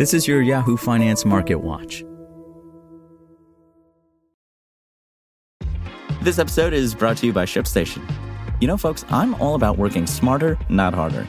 This is your Yahoo Finance Market Watch. This episode is brought to you by ShipStation. You know, folks, I'm all about working smarter, not harder.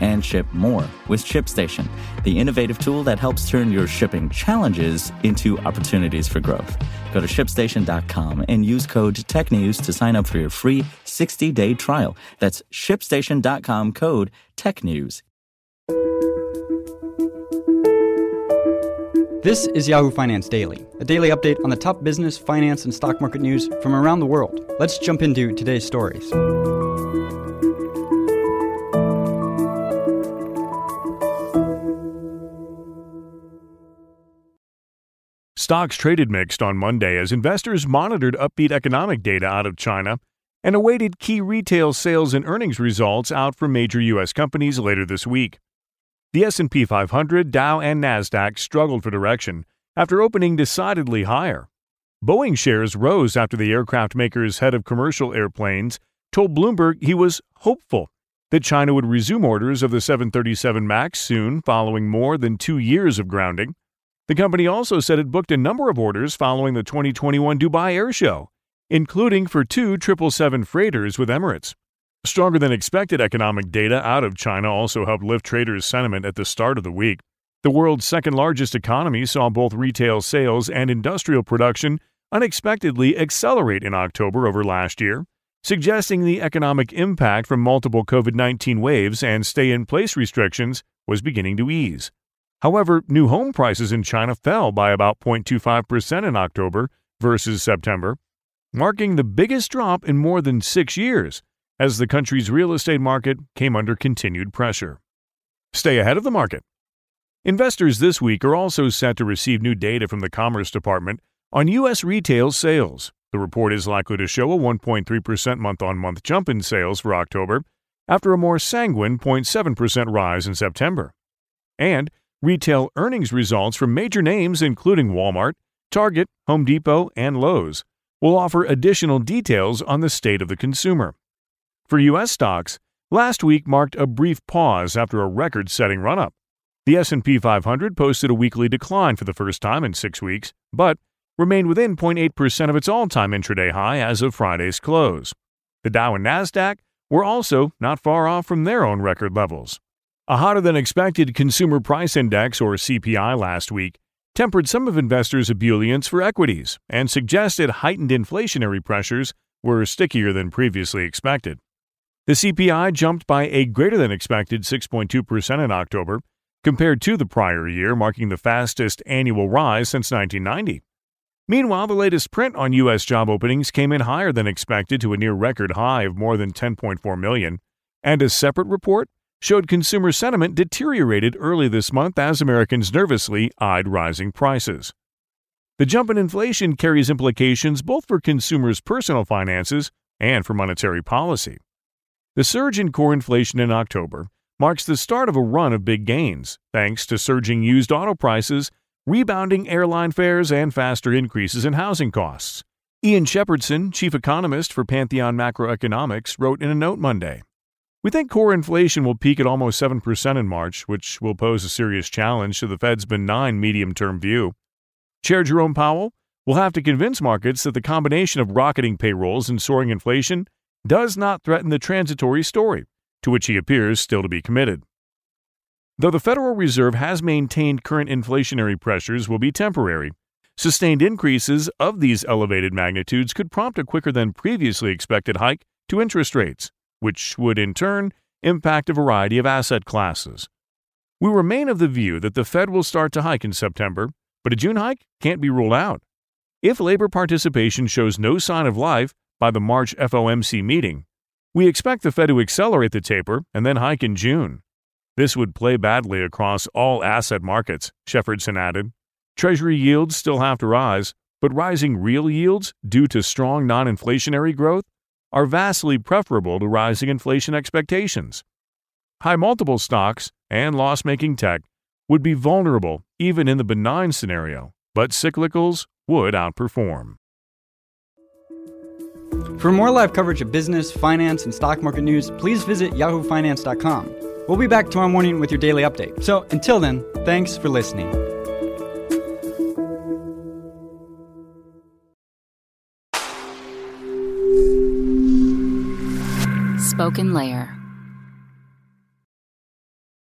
and ship more with ShipStation, the innovative tool that helps turn your shipping challenges into opportunities for growth. Go to shipstation.com and use code TechNews to sign up for your free 60 day trial. That's shipstation.com code TechNews. This is Yahoo Finance Daily, a daily update on the top business, finance, and stock market news from around the world. Let's jump into today's stories. Stocks traded mixed on Monday as investors monitored upbeat economic data out of China and awaited key retail sales and earnings results out from major US companies later this week. The S&P 500, Dow, and Nasdaq struggled for direction after opening decidedly higher. Boeing shares rose after the aircraft maker's head of commercial airplanes told Bloomberg he was hopeful that China would resume orders of the 737 MAX soon following more than 2 years of grounding. The company also said it booked a number of orders following the 2021 Dubai Air Show, including for two 777 freighters with Emirates. Stronger than expected economic data out of China also helped lift traders' sentiment at the start of the week. The world's second largest economy saw both retail sales and industrial production unexpectedly accelerate in October over last year, suggesting the economic impact from multiple COVID 19 waves and stay in place restrictions was beginning to ease. However, new home prices in China fell by about 0.25% in October versus September, marking the biggest drop in more than six years as the country's real estate market came under continued pressure. Stay ahead of the market. Investors this week are also set to receive new data from the Commerce Department on U.S. retail sales. The report is likely to show a 1.3% month on month jump in sales for October after a more sanguine 0.7% rise in September. And retail earnings results from major names including Walmart, Target, Home Depot, and Lowe's will offer additional details on the state of the consumer. For U.S. stocks, last week marked a brief pause after a record-setting run-up. The S&P 500 posted a weekly decline for the first time in 6 weeks, but remained within 0.8% of its all-time intraday high as of Friday's close. The Dow and Nasdaq were also not far off from their own record levels. A hotter than expected consumer price index or CPI last week tempered some of investors' ebullience for equities and suggested heightened inflationary pressures were stickier than previously expected. The CPI jumped by a greater than expected 6.2% in October, compared to the prior year, marking the fastest annual rise since 1990. Meanwhile, the latest print on U.S. job openings came in higher than expected to a near record high of more than 10.4 million, and a separate report showed consumer sentiment deteriorated early this month as Americans nervously eyed rising prices. The jump in inflation carries implications both for consumers' personal finances and for monetary policy. The surge in core inflation in October marks the start of a run of big gains, thanks to surging used auto prices, rebounding airline fares, and faster increases in housing costs. Ian Shepherdson, chief economist for Pantheon Macroeconomics, wrote in a note Monday We think core inflation will peak at almost 7% in March, which will pose a serious challenge to the Fed's benign medium term view. Chair Jerome Powell will have to convince markets that the combination of rocketing payrolls and soaring inflation does not threaten the transitory story, to which he appears still to be committed. Though the Federal Reserve has maintained current inflationary pressures will be temporary, sustained increases of these elevated magnitudes could prompt a quicker than previously expected hike to interest rates, which would in turn impact a variety of asset classes. We remain of the view that the Fed will start to hike in September, but a June hike can't be ruled out. If labor participation shows no sign of life, by the March FOMC meeting. We expect the Fed to accelerate the taper and then hike in June. This would play badly across all asset markets, Shepherdson added. Treasury yields still have to rise, but rising real yields, due to strong non inflationary growth, are vastly preferable to rising inflation expectations. high multiple stocks, and loss making tech would be vulnerable even in the benign scenario, but cyclicals would outperform. For more live coverage of business, finance, and stock market news, please visit yahoofinance.com. We'll be back tomorrow morning with your daily update. So until then, thanks for listening. Spoken Layer.